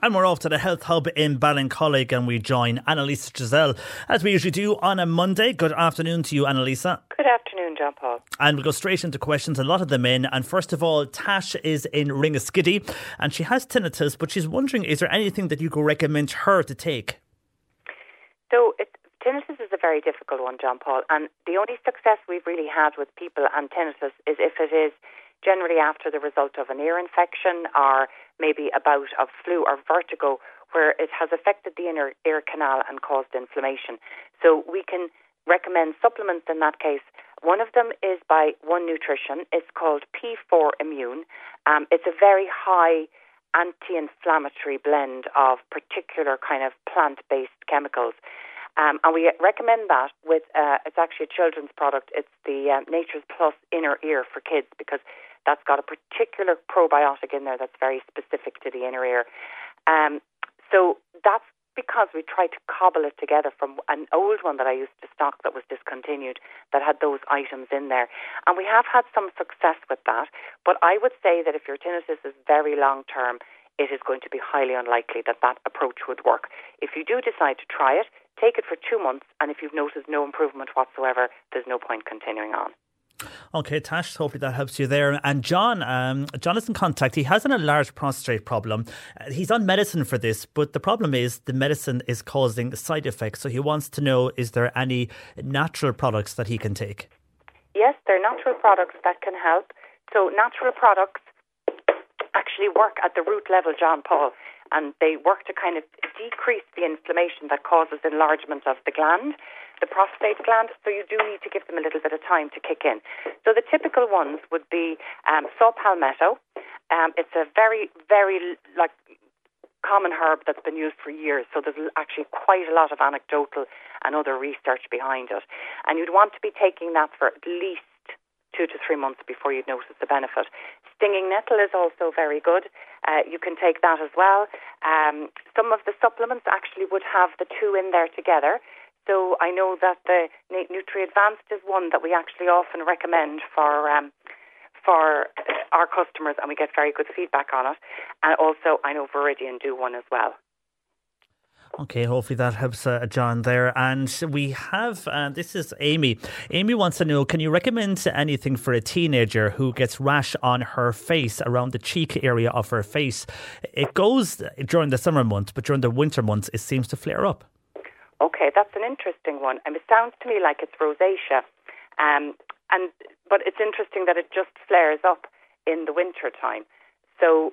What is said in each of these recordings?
And we're off to the Health Hub in Ballincollig and we join Annelliesse Giselle, as we usually do on a Monday. Good afternoon to you, Annelliesse. Good afternoon, John Paul. And we'll go straight into questions, a lot of them in. And first of all, Tash is in Ringaskiddy and she has tinnitus, but she's wondering is there anything that you could recommend her to take? So, it, tinnitus is a very difficult one, John Paul. And the only success we've really had with people and tinnitus is if it is generally after the result of an ear infection or maybe a bout of flu or vertigo where it has affected the inner ear canal and caused inflammation. So we can recommend supplements in that case. One of them is by One Nutrition. It's called P4 Immune. Um, it's a very high anti-inflammatory blend of particular kind of plant-based chemicals. Um, and we recommend that with, uh, it's actually a children's product. It's the uh, Nature's Plus Inner Ear for kids because that's got a particular probiotic in there that's very specific to the inner ear. Um, so that's because we tried to cobble it together from an old one that I used to stock that was discontinued that had those items in there. And we have had some success with that. But I would say that if your tinnitus is very long term, it is going to be highly unlikely that that approach would work. If you do decide to try it, take it for two months, and if you've noticed no improvement whatsoever, there's no point continuing on. Okay, Tash, hopefully that helps you there. And John, um, in contact. He has an enlarged prostate problem. Uh, he's on medicine for this, but the problem is the medicine is causing side effects. So he wants to know is there any natural products that he can take? Yes, there are natural products that can help. So, natural products actually work at the root level, John Paul and they work to kind of decrease the inflammation that causes enlargement of the gland, the prostate gland. So you do need to give them a little bit of time to kick in. So the typical ones would be um, saw palmetto. Um, it's a very, very like common herb that's been used for years. So there's actually quite a lot of anecdotal and other research behind it. And you'd want to be taking that for at least two to three months before you'd notice the benefit. Stinging nettle is also very good. Uh, you can take that as well. Um, some of the supplements actually would have the two in there together. So I know that the Nutri Advanced is one that we actually often recommend for um, for our customers, and we get very good feedback on it. And also, I know Viridian do one as well. Okay, hopefully that helps uh, John there. And we have uh, this is Amy. Amy wants to know can you recommend anything for a teenager who gets rash on her face around the cheek area of her face? It goes during the summer months, but during the winter months, it seems to flare up. Okay, that's an interesting one. And it sounds to me like it's rosacea. Um, and but it's interesting that it just flares up in the winter time. So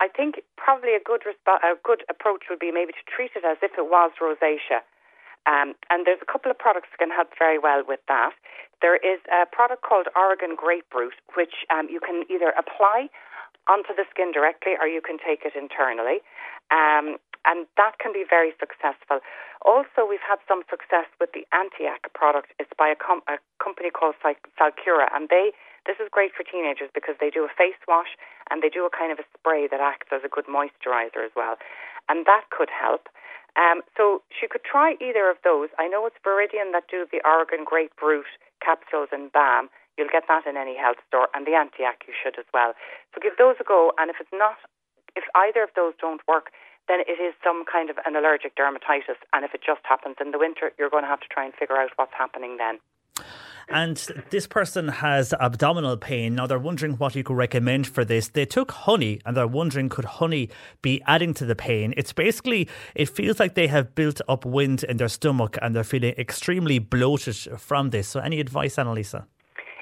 I think probably a good resp- a good approach would be maybe to treat it as if it was rosacea. Um, and there's a couple of products that can help very well with that. There is a product called Oregon Grape Root, which um, you can either apply onto the skin directly or you can take it internally. Um, and that can be very successful. Also, we've had some success with the Antiac product. It's by a, com- a company called Salcura, and they this is great for teenagers because they do a face wash and they do a kind of a spray that acts as a good moisturizer as well. And that could help. Um, so she could try either of those. I know it's Viridian that do the Oregon grape root capsules and balm. You'll get that in any health store, and the Antiac you should as well. So give those a go. And if it's not, if either of those don't work, then it is some kind of an allergic dermatitis. And if it just happens in the winter, you're going to have to try and figure out what's happening then. And this person has abdominal pain. Now they're wondering what you could recommend for this. They took honey and they're wondering could honey be adding to the pain? It's basically, it feels like they have built up wind in their stomach and they're feeling extremely bloated from this. So, any advice, Annelliesse?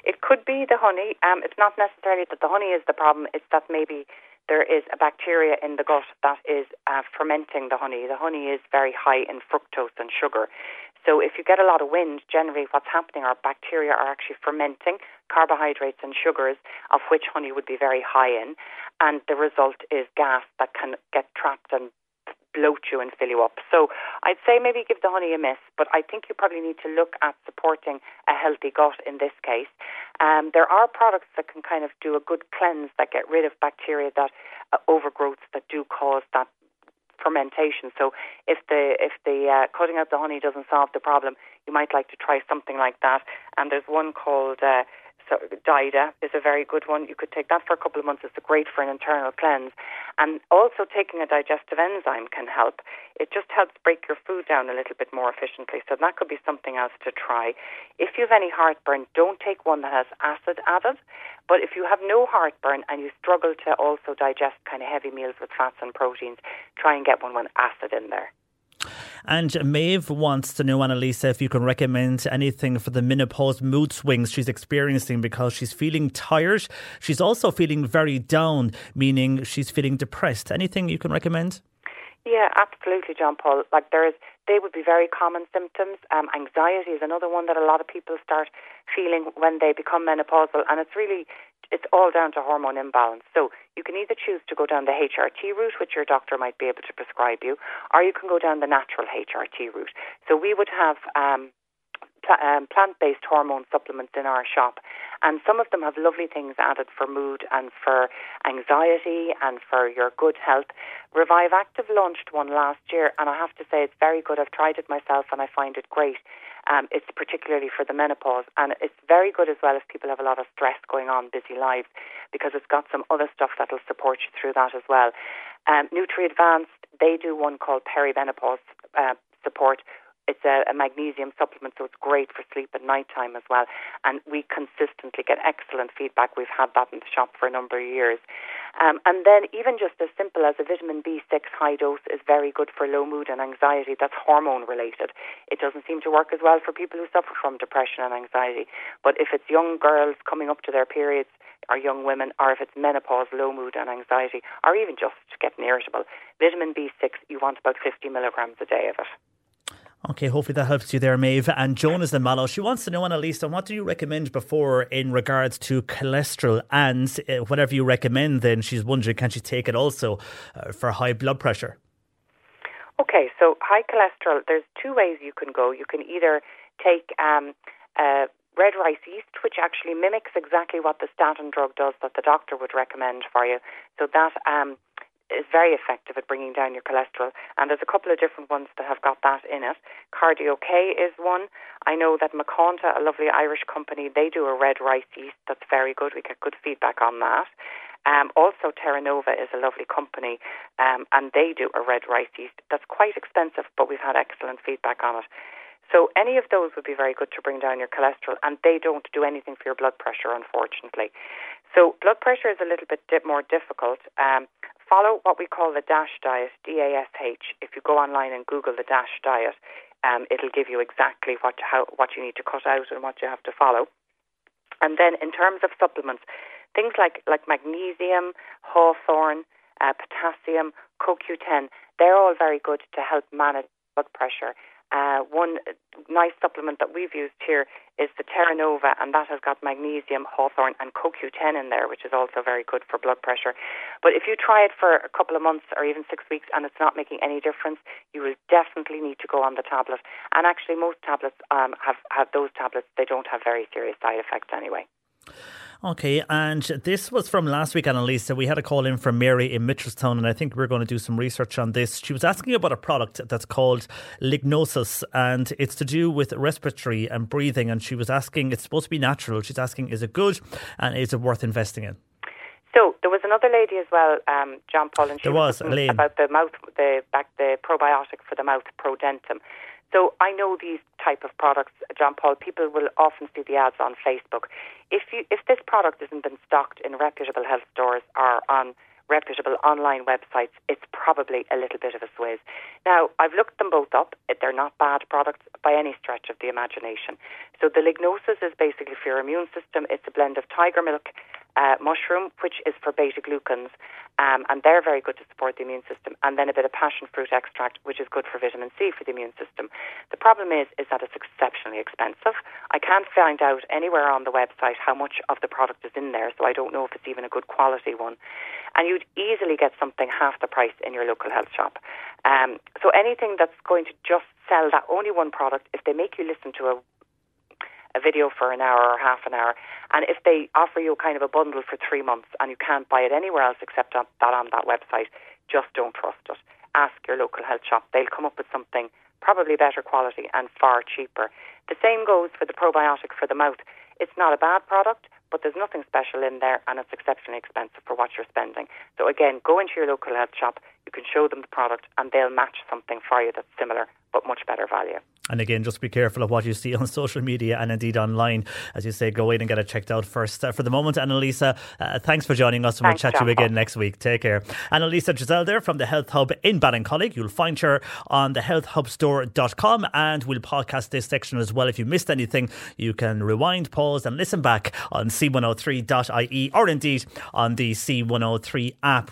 It could be the honey. Um, it's not necessarily that the honey is the problem, it's that maybe there is a bacteria in the gut that is uh, fermenting the honey. The honey is very high in fructose and sugar. So if you get a lot of wind, generally what's happening are bacteria are actually fermenting carbohydrates and sugars, of which honey would be very high in, and the result is gas that can get trapped and bloat you and fill you up. So I'd say maybe give the honey a miss, but I think you probably need to look at supporting a healthy gut in this case. Um, there are products that can kind of do a good cleanse that get rid of bacteria that uh, overgrowths that do cause that fermentation. So if the if the uh, cutting out the honey doesn't solve the problem, you might like to try something like that. And there's one called uh, so Dida is a very good one. You could take that for a couple of months. It's great for an internal cleanse. And also taking a digestive enzyme can help. It just helps break your food down a little bit more efficiently. So that could be something else to try. If you have any heartburn, don't take one that has acid added. But if you have no heartburn and you struggle to also digest kind of heavy meals with fats and proteins, try and get one with acid in there. And Maeve wants to know, Annelliesse, if you can recommend anything for the menopause mood swings she's experiencing because she's feeling tired. She's also feeling very down, meaning she's feeling depressed. Anything you can recommend? Yeah, absolutely, John Paul. Like there is, they would be very common symptoms. Um, anxiety is another one that a lot of people start feeling when they become menopausal, and it's really it's all down to hormone imbalance. So you can either choose to go down the HRT route, which your doctor might be able to prescribe you, or you can go down the natural HRT route. So we would have um, pl- um, plant-based hormone supplements in our shop, and some of them have lovely things added for mood and for anxiety and for your good health. Revive Active launched one last year, and I have to say it's very good. I've tried it myself, and I find it great. Um, it's particularly for the menopause, and it's very good as well if people have a lot of stress going on, busy lives, because it's got some other stuff that'll support you through that as well. Um, Nutri Advanced, they do one called perimenopause uh, support, it's a, a, magnesium supplement, so it's great for sleep at night time as well. And we consistently get excellent feedback. We've had that in the shop for a number of years. Um, and then even just as simple as a vitamin B6 high dose is very good for low mood and anxiety. That's hormone related. It doesn't seem to work as well for people who suffer from depression and anxiety. But if it's young girls coming up to their periods, or young women, or if it's menopause, low mood and anxiety, or even just getting irritable, vitamin B6, you want about 50 milligrams a day of it. Okay, hopefully that helps you there, Maeve. And Joan is the Mallow. She wants to know, Annelliesse, what do you recommend before in regards to cholesterol? And uh, whatever you recommend, then she's wondering, can she take it also uh, for high blood pressure? Okay, so high cholesterol, there's two ways you can go. You can either take um, uh, red rice yeast, which actually mimics exactly what the statin drug does that the doctor would recommend for you. So that um, is very effective at bringing down your cholesterol. And there's a couple of different ones that have got that in it. Cardio K is one. I know that Makanta, a lovely Irish company, they do a red rice yeast that's very good. We get good feedback on that. Um, also, Terra Nova is a lovely company, um, and they do a red rice yeast that's quite expensive, but we've had excellent feedback on it. So any of those would be very good to bring down your cholesterol, and they don't do anything for your blood pressure, unfortunately. So blood pressure is a little bit more difficult. Um, follow what we call the DASH diet, D A S H. If you go online and Google the DASH diet, um, it'll give you exactly what how, what you need to cut out and what you have to follow. And then in terms of supplements, things like like magnesium, hawthorn, uh, potassium, CoQ10, they're all very good to help manage blood pressure uh, one nice supplement that we've used here is the Terra Nova, and that has got magnesium, hawthorn, and CoQ10 in there, which is also very good for blood pressure. But if you try it for a couple of months or even six weeks and it's not making any difference, you will definitely need to go on the tablet. And actually, most tablets um, have, have those tablets, they don't have very serious side effects anyway. Okay, and this was from last week, Annelliesse. We had a call in from Mary in Mitchelstown, and I think we're going to do some research on this. She was asking about a product that's called Lignosis, and it's to do with respiratory and breathing. And she was asking, it's supposed to be natural. She's asking, is it good and is it worth investing in? So there was another lady as well, um, John Paul, and she there was, was about the mouth, the back, the probiotic for the mouth, Prodentim. So I know these type of products, John Paul. People will often see the ads on Facebook. If you if this product hasn't been stocked in reputable health stores or on reputable online websites, it's probably a little bit of a swizz. Now, I've looked them both up. They're not bad products by any stretch of the imagination. So the lignosis is basically for your immune system. It's a blend of tiger milk, uh, mushroom, which is for beta glucans, um, and they're very good to support the immune system. And then a bit of passion fruit extract, which is good for vitamin C for the immune system. The problem is, is that it's exceptionally expensive. I can't find out anywhere on the website how much of the product is in there, so I don't know if it's even a good quality one. And you'd easily get something half the price in your local health shop. Um, so anything that's going to just sell that only one product, if they make you listen to a a video for an hour or half an hour. And if they offer you kind of a bundle for three months and you can't buy it anywhere else except on that on that website, just don't trust it. Ask your local health shop. They'll come up with something probably better quality and far cheaper. The same goes for the probiotic for the mouth. It's not a bad product, but there's nothing special in there and it's exceptionally expensive for what you're spending. So again, go into your local health shop, you can show them the product and they'll match something for you that's similar but much better value. And again, just be careful of what you see on social media and indeed online. As you say, go in and get it checked out first. Uh, for the moment, Annelliesse, uh, thanks for joining us and thanks, we'll chat John to you again next week. Take care. Annelliesse Giselle there from the Health Hub in Ballincollig. You'll find her on the healthhubstore.com and we'll podcast this section as well. If you missed anything, you can rewind, pause and listen back on c103.ie or indeed on the C103 app.